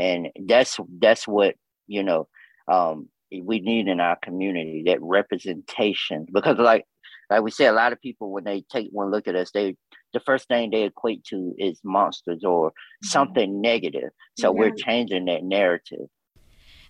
and that's that's what you know um, we need in our community that representation because like like we say a lot of people when they take one look at us they the first thing they equate to is monsters or mm-hmm. something negative so yeah. we're changing that narrative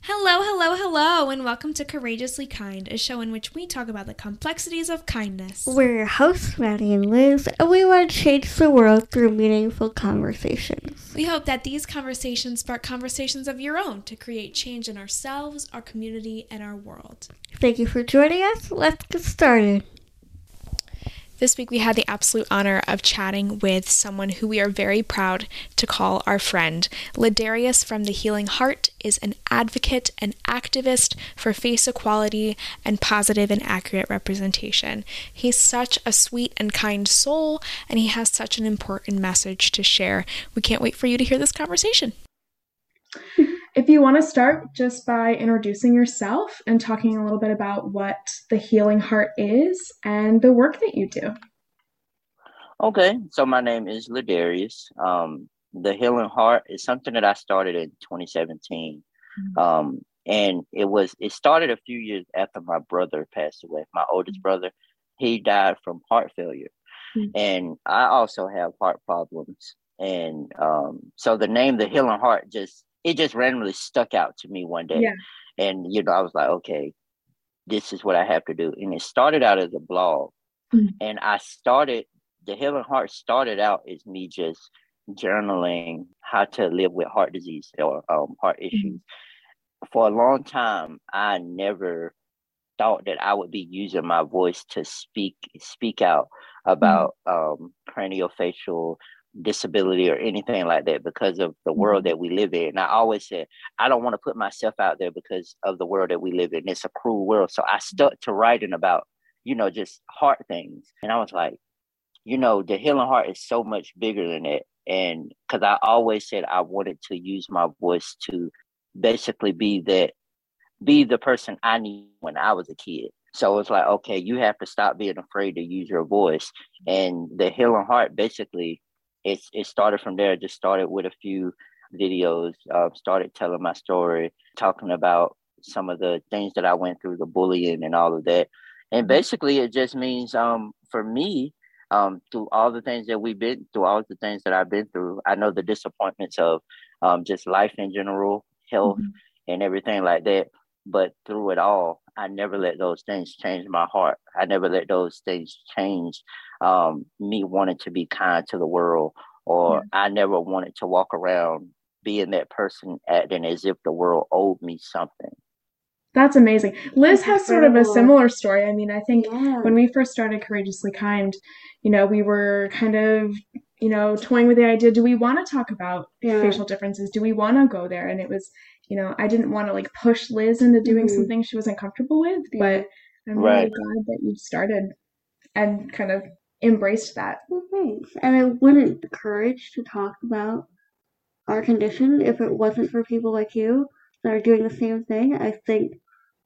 Hello, hello, hello, and welcome to Courageously Kind, a show in which we talk about the complexities of kindness. We're your hosts, Maddie and Liz, and we want to change the world through meaningful conversations. We hope that these conversations spark conversations of your own to create change in ourselves, our community, and our world. Thank you for joining us. Let's get started. This week, we had the absolute honor of chatting with someone who we are very proud to call our friend. Ladarius from the Healing Heart is an advocate and activist for face equality and positive and accurate representation. He's such a sweet and kind soul, and he has such an important message to share. We can't wait for you to hear this conversation. If you want to start just by introducing yourself and talking a little bit about what the Healing Heart is and the work that you do. Okay, so my name is Ladarius. Um, the Healing Heart is something that I started in 2017. Mm-hmm. Um, and it was it started a few years after my brother passed away, my oldest mm-hmm. brother. He died from heart failure. Mm-hmm. And I also have heart problems. And um, so the name the Healing Heart just it just randomly stuck out to me one day. Yeah. And you know, I was like, okay, this is what I have to do. And it started out as a blog. Mm-hmm. And I started the Healing Heart started out as me just journaling how to live with heart disease or um, heart mm-hmm. issues. Mm-hmm. For a long time, I never thought that I would be using my voice to speak speak out about mm-hmm. um, craniofacial disability or anything like that because of the world mm-hmm. that we live in. And I always said, I don't want to put myself out there because of the world that we live in. It's a cruel world. So I stuck to writing about, you know, just heart things. And I was like, you know, the healing heart is so much bigger than that. And because I always said I wanted to use my voice to basically be that, be the person I need when I was a kid. So it's like, okay, you have to stop being afraid to use your voice. And the healing heart basically it's it started from there. Just started with a few videos. Uh, started telling my story, talking about some of the things that I went through, the bullying and all of that. And mm-hmm. basically, it just means um, for me, um, through all the things that we've been through, all the things that I've been through, I know the disappointments of um, just life in general, health, mm-hmm. and everything like that. But through it all, I never let those things change my heart. I never let those things change um, me wanting to be kind to the world, or yeah. I never wanted to walk around being that person acting as if the world owed me something. That's amazing. Liz has sort of a similar story. I mean, I think yeah. when we first started Courageously Kind, you know, we were kind of, you know, toying with the idea do we want to talk about yeah. facial differences? Do we want to go there? And it was, you know, I didn't want to like push Liz into doing mm-hmm. something she wasn't comfortable with, but I'm really glad that you started and kind of embraced that. Well, thanks. And I wouldn't courage to talk about our condition if it wasn't for people like you that are doing the same thing. I think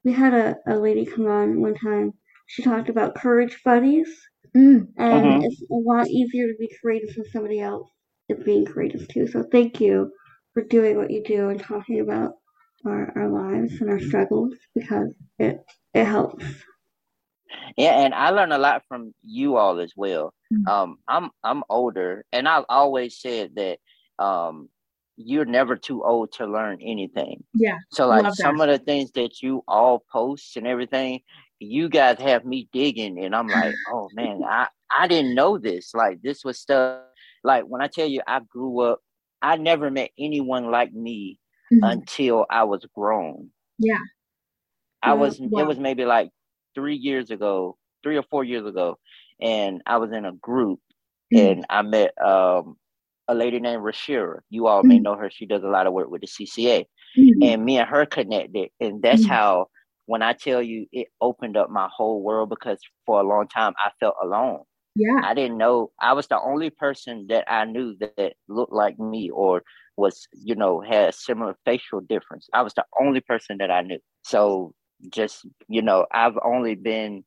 we had a, a lady come on one time. She talked about courage buddies. Mm. And uh-huh. it's a lot easier to be courageous with somebody else than being courageous too. So thank you for doing what you do and talking about our, our lives and our struggles because it it helps. Yeah, and I learned a lot from you all as well. Mm-hmm. Um, I'm I'm older, and I've always said that um, you're never too old to learn anything. Yeah. So like some of the things that you all post and everything, you guys have me digging, and I'm like, oh man, I I didn't know this. Like this was stuff. Like when I tell you, I grew up, I never met anyone like me mm-hmm. until I was grown. Yeah. I was. It was maybe like three years ago, three or four years ago, and I was in a group mm-hmm. and I met um, a lady named Rashira. You all mm-hmm. may know her. She does a lot of work with the CCA. Mm-hmm. And me and her connected. And that's mm-hmm. how, when I tell you, it opened up my whole world because for a long time I felt alone. Yeah. I didn't know. I was the only person that I knew that, looked like me or was, you know, had a similar facial difference. I was the only person that I knew. So just you know i've only been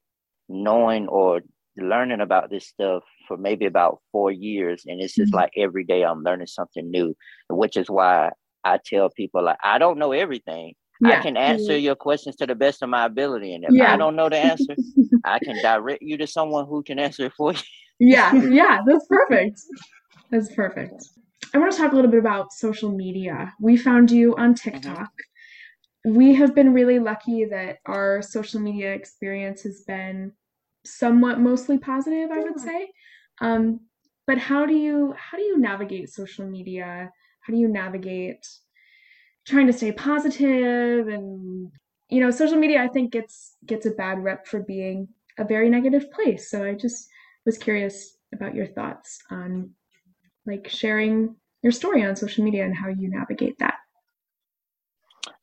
knowing or learning about this stuff for maybe about four years and it's just mm-hmm. like every day i'm learning something new which is why I tell people like I don't know everything. Yeah. I can answer your questions to the best of my ability. And if yeah. I don't know the answer, I can direct you to someone who can answer it for you. yeah, yeah, that's perfect. That's perfect. I want to talk a little bit about social media. We found you on mm-hmm. TikTok. Mm-hmm. We have been really lucky that our social media experience has been somewhat mostly positive, I would say. Um, but how do you how do you navigate social media? How do you navigate trying to stay positive and you know social media i think gets gets a bad rep for being a very negative place. So i just was curious about your thoughts on like sharing your story on social media and how you navigate that.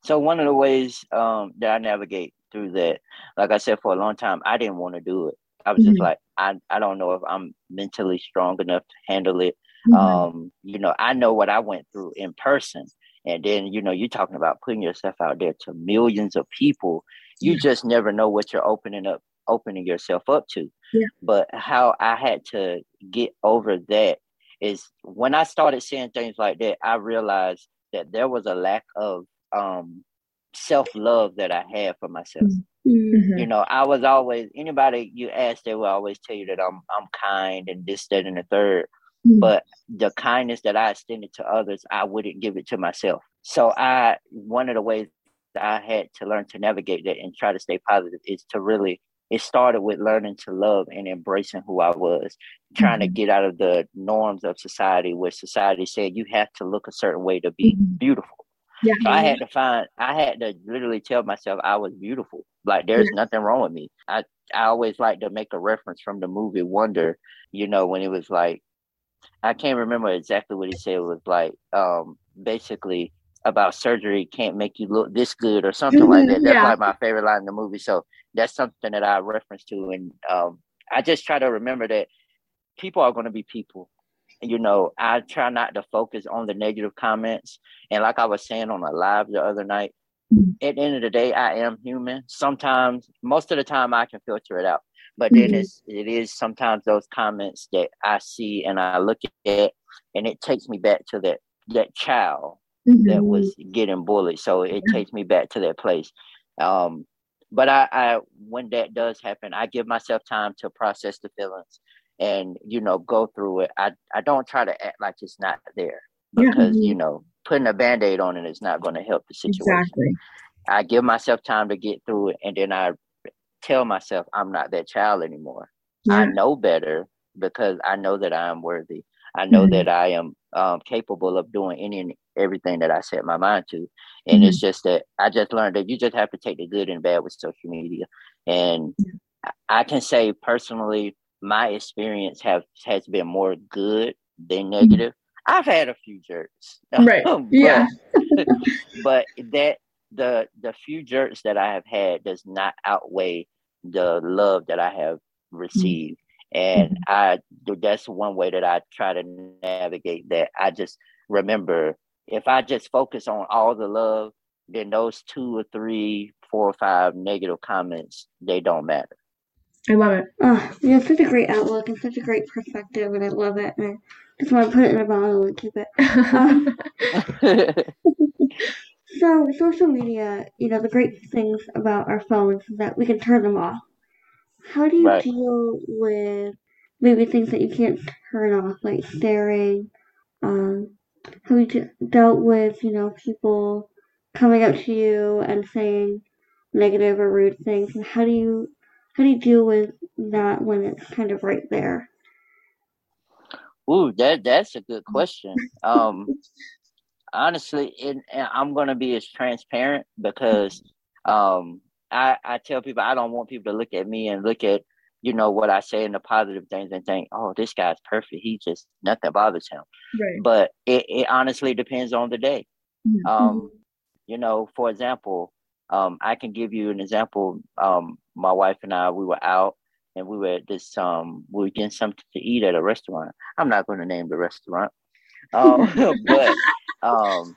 So one of the ways um, that i navigate through that like i said for a long time i didn't want to do it. I was mm-hmm. just like I, I don't know if i'm mentally strong enough to handle it. Mm-hmm. um, you know i know what i went through in person and then, you know, you're talking about putting yourself out there to millions of people. You just never know what you're opening up, opening yourself up to. Yeah. But how I had to get over that is when I started seeing things like that, I realized that there was a lack of um, self love that I had for myself. Mm-hmm. You know, I was always anybody you ask, they will always tell you that I'm I'm kind and this, that, and the third. Mm. But the kindness that I extended to others, I wouldn't give it to myself. So I one of the ways I had to learn to navigate that and try to stay positive is to really it started with learning to love and embracing who I was, trying mm-hmm. to get out of the norms of society where society said you have to look a certain way to be mm-hmm. beautiful. Yeah. So I had to find I had to literally tell myself I was beautiful. Like there's yeah. nothing wrong with me. I I always like to make a reference from the movie Wonder, you know, when it was like I can't remember exactly what he said. It was like um, basically about surgery can't make you look this good or something mm-hmm, like that. That's yeah. like my favorite line in the movie. So that's something that I reference to, and um, I just try to remember that people are going to be people. You know, I try not to focus on the negative comments. And like I was saying on a live the other night, mm-hmm. at the end of the day, I am human. Sometimes, most of the time, I can filter it out. But then mm-hmm. it's it is sometimes those comments that I see and I look at it, and it takes me back to that that child mm-hmm. that was getting bullied. So it takes me back to that place. Um, but I, I when that does happen, I give myself time to process the feelings and you know go through it. I I don't try to act like it's not there because yeah. you know putting a band-aid on it is not going to help the situation. Exactly. I give myself time to get through it and then I tell myself I'm not that child anymore. Yeah. I know better because I know that I am worthy. I know mm-hmm. that I am um, capable of doing any and everything that I set my mind to. And mm-hmm. it's just that I just learned that you just have to take the good and bad with social media. And I can say personally, my experience have has been more good than mm-hmm. negative. Mm-hmm. I've had a few jerks, right? but, yeah, but that the the few jerks that I have had does not outweigh the love that I have received. And mm-hmm. I that's one way that I try to navigate that. I just remember if I just focus on all the love, then those two or three, four or five negative comments, they don't matter. I love it. Oh, you have such a great outlook and such a great perspective, and I love it. And I just want to put it in a bottle and keep it. so, social media, you know, the great things about our phones is that we can turn them off. How do you right. deal with maybe things that you can't turn off, like staring? Um, have you dealt with, you know, people coming up to you and saying negative or rude things? And how do you how do you deal with that when it's kind of right there? Ooh, that that's a good question. Um, honestly, it, I'm gonna be as transparent because um, I, I tell people I don't want people to look at me and look at, you know, what I say and the positive things and think, oh, this guy's perfect. He just nothing bothers him. Right. But it, it honestly depends on the day. Mm-hmm. Um, you know, for example, um, I can give you an example. Um, my wife and I, we were out and we were at this um we were getting something to eat at a restaurant. I'm not going to name the restaurant. Um, but um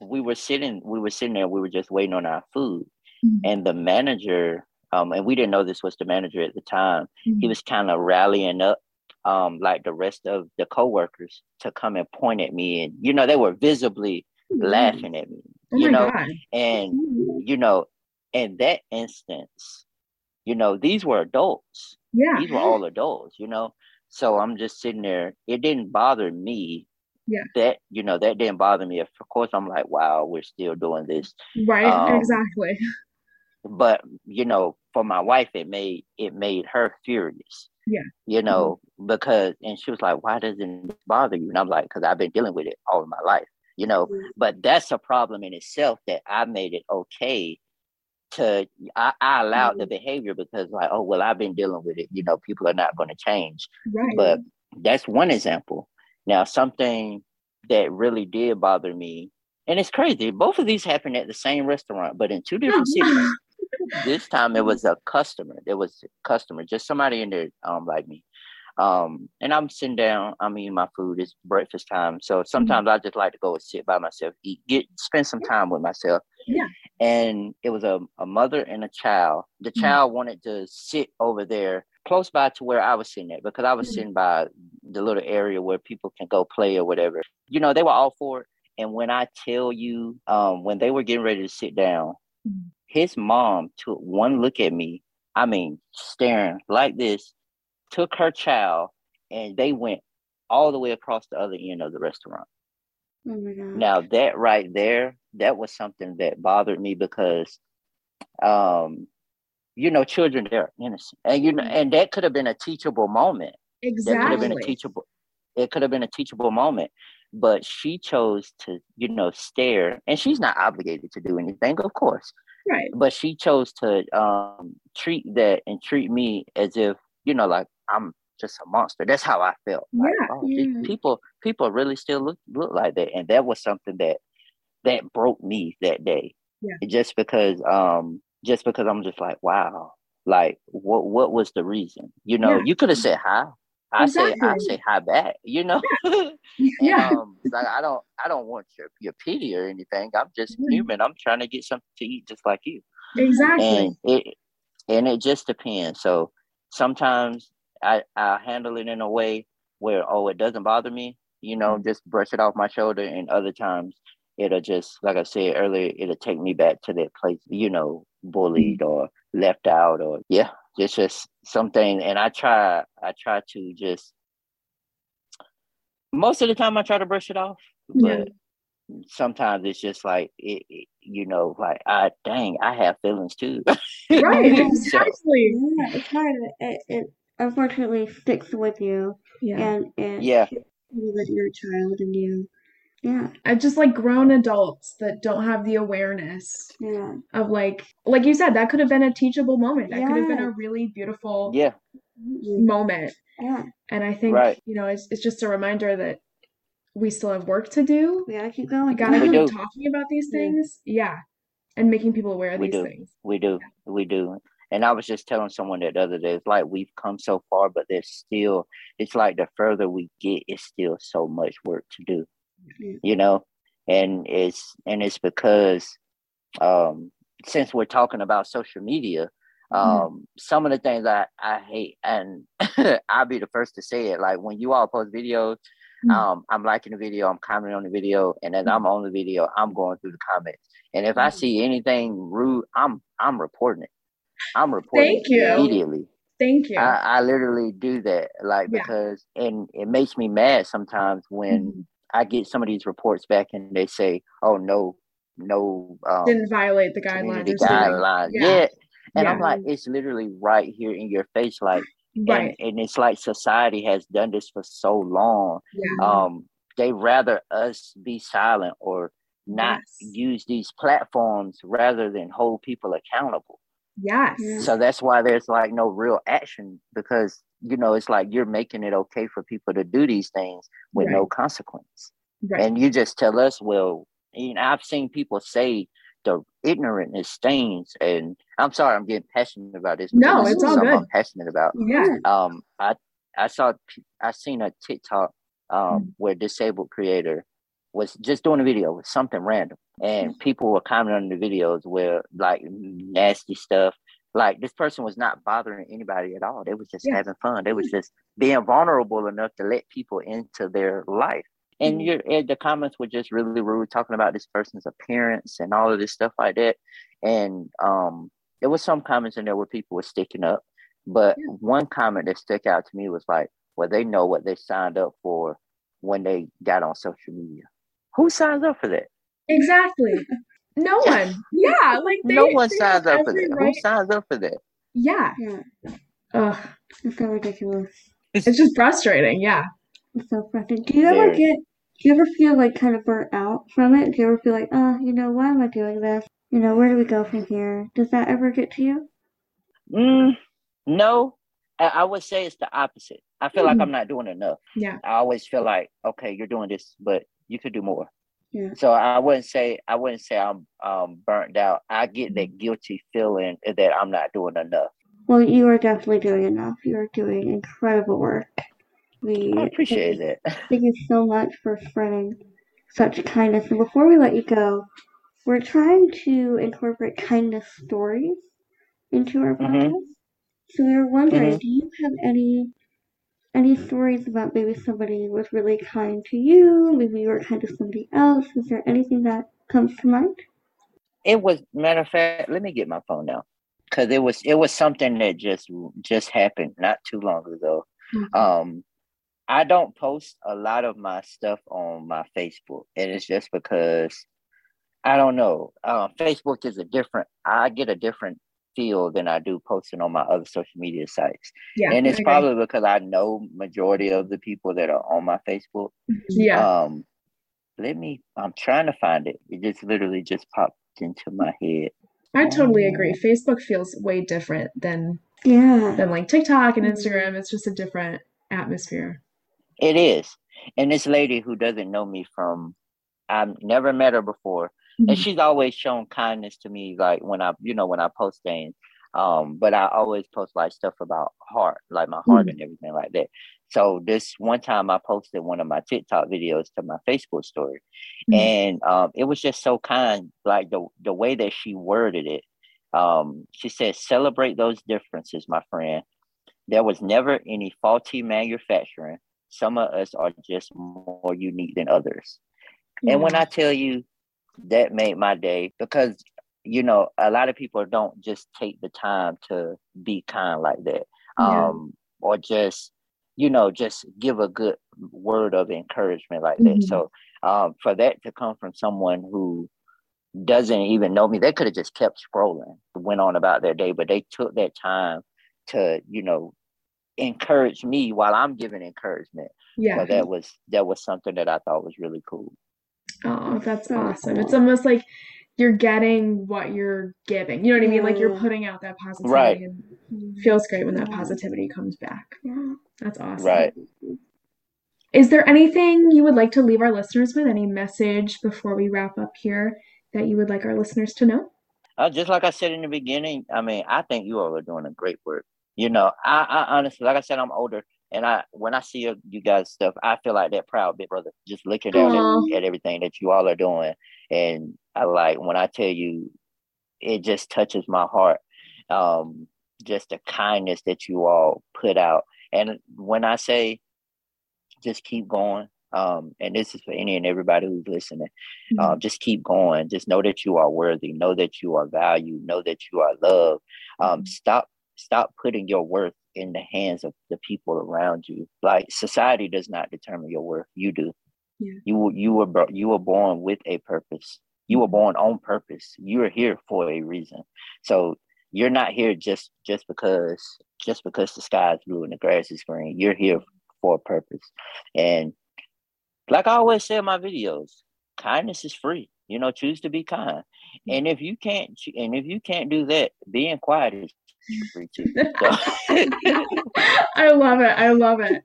we were sitting we were sitting there, we were just waiting on our food. Mm-hmm. And the manager, um, and we didn't know this was the manager at the time, mm-hmm. he was kind of rallying up um, like the rest of the coworkers to come and point at me. And, you know, they were visibly laughing at me. Oh you know, God. and you know, in that instance, you know, these were adults. Yeah. These were all adults, you know. So I'm just sitting there. It didn't bother me. Yeah. That, you know, that didn't bother me. Of course, I'm like, wow, we're still doing this. Right. Um, exactly. But, you know, for my wife, it made it made her furious. Yeah. You know, mm-hmm. because and she was like, Why doesn't it bother you? And I'm like, because I've been dealing with it all of my life, you know. Mm-hmm. But that's a problem in itself that I made it okay to I, I allowed mm-hmm. the behavior because like, oh well, I've been dealing with it. You know, people are not going to change. Right. But that's one example. Now, something that really did bother me, and it's crazy. Both of these happened at the same restaurant, but in two different cities. this time it was a customer. There was a customer, just somebody in there um like me. Um, and I'm sitting down, I'm eating my food, it's breakfast time. So sometimes mm-hmm. I just like to go and sit by myself, eat, get spend some time with myself. Yeah. And it was a, a mother and a child. The mm-hmm. child wanted to sit over there close by to where I was sitting at because I was mm-hmm. sitting by the little area where people can go play or whatever. You know, they were all for it. And when I tell you, um, when they were getting ready to sit down, mm-hmm. his mom took one look at me. I mean, staring like this, took her child, and they went all the way across the other end of the restaurant. Oh my God. Now that right there, that was something that bothered me because um you know, children they're innocent. And you know, mm-hmm. and that could have been a teachable moment. Exactly. That could have been a teachable it could have been a teachable moment. But she chose to, you know, stare and she's not obligated to do anything, of course. Right. But she chose to um treat that and treat me as if, you know, like I'm just a monster. That's how I felt. Like, yeah, oh, yeah. people people really still look look like that. And that was something that that broke me that day. Yeah. Just because um just because I'm just like, wow, like what what was the reason? You know, yeah. you could have said hi. I exactly. say I say hi back, you know. yeah. um, like I don't I don't want your your pity or anything. I'm just mm-hmm. human. I'm trying to get something to eat just like you. Exactly. And it and it just depends. So sometimes I, I handle it in a way where, oh, it doesn't bother me, you know, mm-hmm. just brush it off my shoulder. And other times it'll just, like I said earlier, it'll take me back to that place, you know, bullied mm-hmm. or left out or, yeah, it's just something. And I try, I try to just, most of the time I try to brush it off, but yeah. sometimes it's just like, it, it, you know, like, I, dang, I have feelings too. right, exactly. So, yeah, it's hard. It, it, unfortunately sticks with you. Yeah. And and yeah. that you're a child and you yeah. I've just like grown adults that don't have the awareness yeah. of like like you said, that could have been a teachable moment. That yeah. could have been a really beautiful yeah moment. Yeah. And I think right. you know, it's it's just a reminder that we still have work to do. We gotta keep going. We gotta keep talking about these things. Yeah. And making people aware of we these do. things. We do. Yeah. We do. And I was just telling someone that the other day, it's like we've come so far, but there's still, it's like the further we get, it's still so much work to do, mm-hmm. You know? And it's, and it's because, um, since we're talking about social media, mm-hmm. um, mm-hmm. some of the things I, I hate, and I'll be the first to say it, like when you all post videos, mm-hmm. um, I'm liking the video, I'm commenting on the video, and as mm-hmm. I'm on the video, I'm going through the comments. And if I mm-hmm. see anything rude, I'm I'm reporting it. I'm reporting Thank you. immediately. Thank you. I, I literally do that, like yeah. because, and it makes me mad sometimes when. I get some of these reports back and they say, "Oh no, no, um, didn't violate the guidelines." Guidelines, yeah. yeah. And yeah. I'm like, it's literally right here in your face, like, right. and, and it's like society has done this for so long. Yeah. Um, they rather us be silent or not yes. use these platforms rather than hold people accountable. Yes. So that's why there's like no real action because you know it's like you're making it okay for people to do these things with right. no consequence. Right. And you just tell us, well, you know, I've seen people say the ignorant is stains, and I'm sorry, I'm getting passionate about this. No, it's all good. I'm passionate about. Yeah. Um, I I saw I seen a TikTok um mm-hmm. where disabled creator was just doing a video with something random and people were commenting on the videos where like nasty stuff like this person was not bothering anybody at all they was just yeah. having fun they was just being vulnerable enough to let people into their life and your the comments were just really rude, talking about this person's appearance and all of this stuff like that. And um, there was some comments in there where people were sticking up, but yeah. one comment that stuck out to me was like, "Well, they know what they signed up for when they got on social media. Who signs up for that? Exactly. No one. Yeah, like they, no one signs up for that. Right. Who signs up for that? Yeah. Yeah. Ugh, it's so ridiculous. It's just frustrating. Yeah. It's so frustrating. Do you ever get? Do you ever feel like kind of burnt out from it? Do you ever feel like, oh, you know, why am I doing this? You know, where do we go from here? Does that ever get to you? Mm, no, I would say it's the opposite. I feel mm. like I'm not doing enough. Yeah. I always feel like, okay, you're doing this, but you could do more. Yeah. So I wouldn't say I wouldn't say I'm um, burnt out. I get that guilty feeling that I'm not doing enough. Well, you are definitely doing enough. You are doing incredible work. We I appreciate it. Thank you so much for spreading such kindness. And before we let you go, we're trying to incorporate kindness stories into our mm-hmm. podcast. Mm-hmm. So we were wondering, mm-hmm. do you have any any stories about maybe somebody was really kind to you, maybe you were kind to somebody else? Is there anything that comes to mind? It was matter of fact. Let me get my phone now, because it was it was something that just just happened not too long ago. Mm-hmm. Um, I don't post a lot of my stuff on my Facebook, and it's just because I don't know. Uh, Facebook is a different. I get a different feel than I do posting on my other social media sites. Yeah, and it's probably because I know majority of the people that are on my Facebook. Mm-hmm. Yeah. Um, let me. I'm trying to find it. It just literally just popped into my head. I totally agree. Facebook feels way different than yeah than like TikTok and Instagram. It's just a different atmosphere. It is. And this lady who doesn't know me from I've never met her before Mm-hmm. And she's always shown kindness to me, like when I, you know, when I post things. Um, but I always post like stuff about heart, like my heart mm-hmm. and everything like that. So this one time I posted one of my TikTok videos to my Facebook story. Mm-hmm. And um, it was just so kind, like the the way that she worded it. Um, she said, celebrate those differences, my friend. There was never any faulty manufacturing. Some of us are just more unique than others. And when I tell you that made my day because you know a lot of people don't just take the time to be kind like that yeah. um or just you know just give a good word of encouragement like mm-hmm. that so um for that to come from someone who doesn't even know me they could have just kept scrolling went on about their day but they took that time to you know encourage me while i'm giving encouragement yeah so that was that was something that i thought was really cool Oh, that's awesome. It's almost like you're getting what you're giving. You know what I mean? Like you're putting out that positivity right. and feels great when that positivity comes back. Yeah. That's awesome. Right. Is there anything you would like to leave our listeners with? Any message before we wrap up here that you would like our listeners to know? Uh, just like I said in the beginning, I mean, I think you all are doing a great work. You know, I, I honestly, like I said, I'm older. And I, when I see you guys stuff, I feel like that proud big brother, just looking down at, at, everything that you all are doing. And I like when I tell you, it just touches my heart. Um, just the kindness that you all put out. And when I say, just keep going. Um, and this is for any and everybody who's listening. Mm-hmm. Um, just keep going. Just know that you are worthy. Know that you are valued. Know that you are loved. Um, mm-hmm. Stop stop putting your worth in the hands of the people around you. Like society does not determine your worth. You do. Yeah. You you were you were born with a purpose. You were mm-hmm. born on purpose. You are here for a reason. So you're not here just just because just because the sky is blue and the grass is green. You're here for a purpose. And like I always say in my videos, kindness is free. You know, choose to be kind. Mm-hmm. And if you can't and if you can't do that, being quiet is free too. I love it. I love it.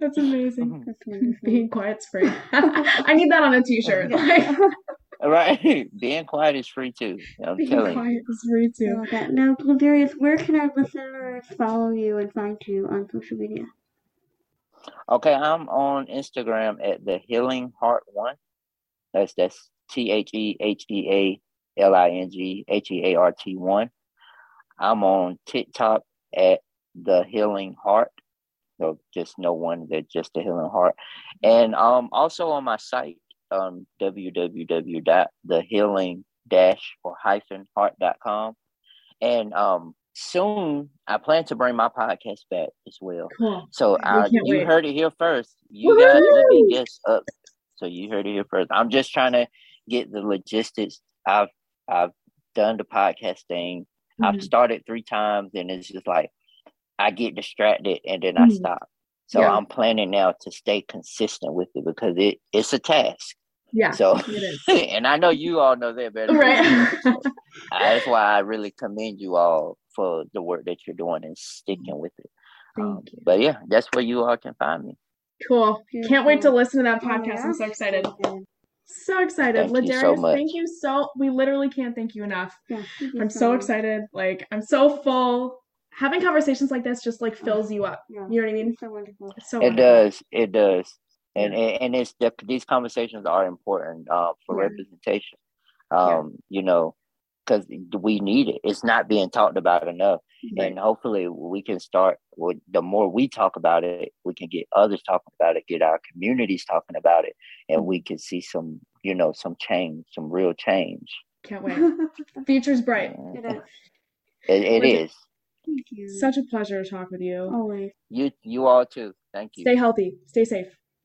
That's amazing. Mm-hmm. Being quiet's free. I need that on a t-shirt. right. Being quiet is free too. I'm Being telling quiet you. is free too. Now, Ladarius, where can our listeners follow you and find you on social media? Okay, I'm on Instagram at the Healing Heart One. That's that's T H E H E A L I N G H E A R T one. I'm on TikTok at the Healing Heart. So just no one that just a healing heart. And um also on my site, um www.thehealing dash or hyphen heart.com. And um soon I plan to bring my podcast back as well. Cool. So uh, you wait. heard it here first. You Woo-hoo! let me guess up. So you heard it here first. I'm just trying to get the logistics. I've I've done the podcast thing. Mm-hmm. I've started three times and it's just like I get distracted and then mm-hmm. I stop. So yeah. I'm planning now to stay consistent with it because it it's a task. Yeah. So, and I know you all know that better. Right. so, that's why I really commend you all for the work that you're doing and sticking with it. Thank um, you. But yeah, that's where you all can find me. Cool. Can't wait to listen to that podcast. I'm so excited. So excited. Thank Ladarius, you so thank you so we literally can't thank you enough. Yeah, I'm so, so excited. Like I'm so full. Having conversations like this just like fills you up. Yeah. You know what I mean? It's so wonderful. It's so it wonderful. does. It does and and it's these conversations are important uh, for yeah. representation. Um, yeah. You know, because we need it. It's not being talked about enough, right. and hopefully we can start. With, the more we talk about it, we can get others talking about it, get our communities talking about it, and we can see some, you know, some change, some real change. Can't wait. Future's bright. It is. It, it is. Thank you. Such a pleasure to talk with you. Always. You you all too. Thank you. Stay healthy. Stay safe.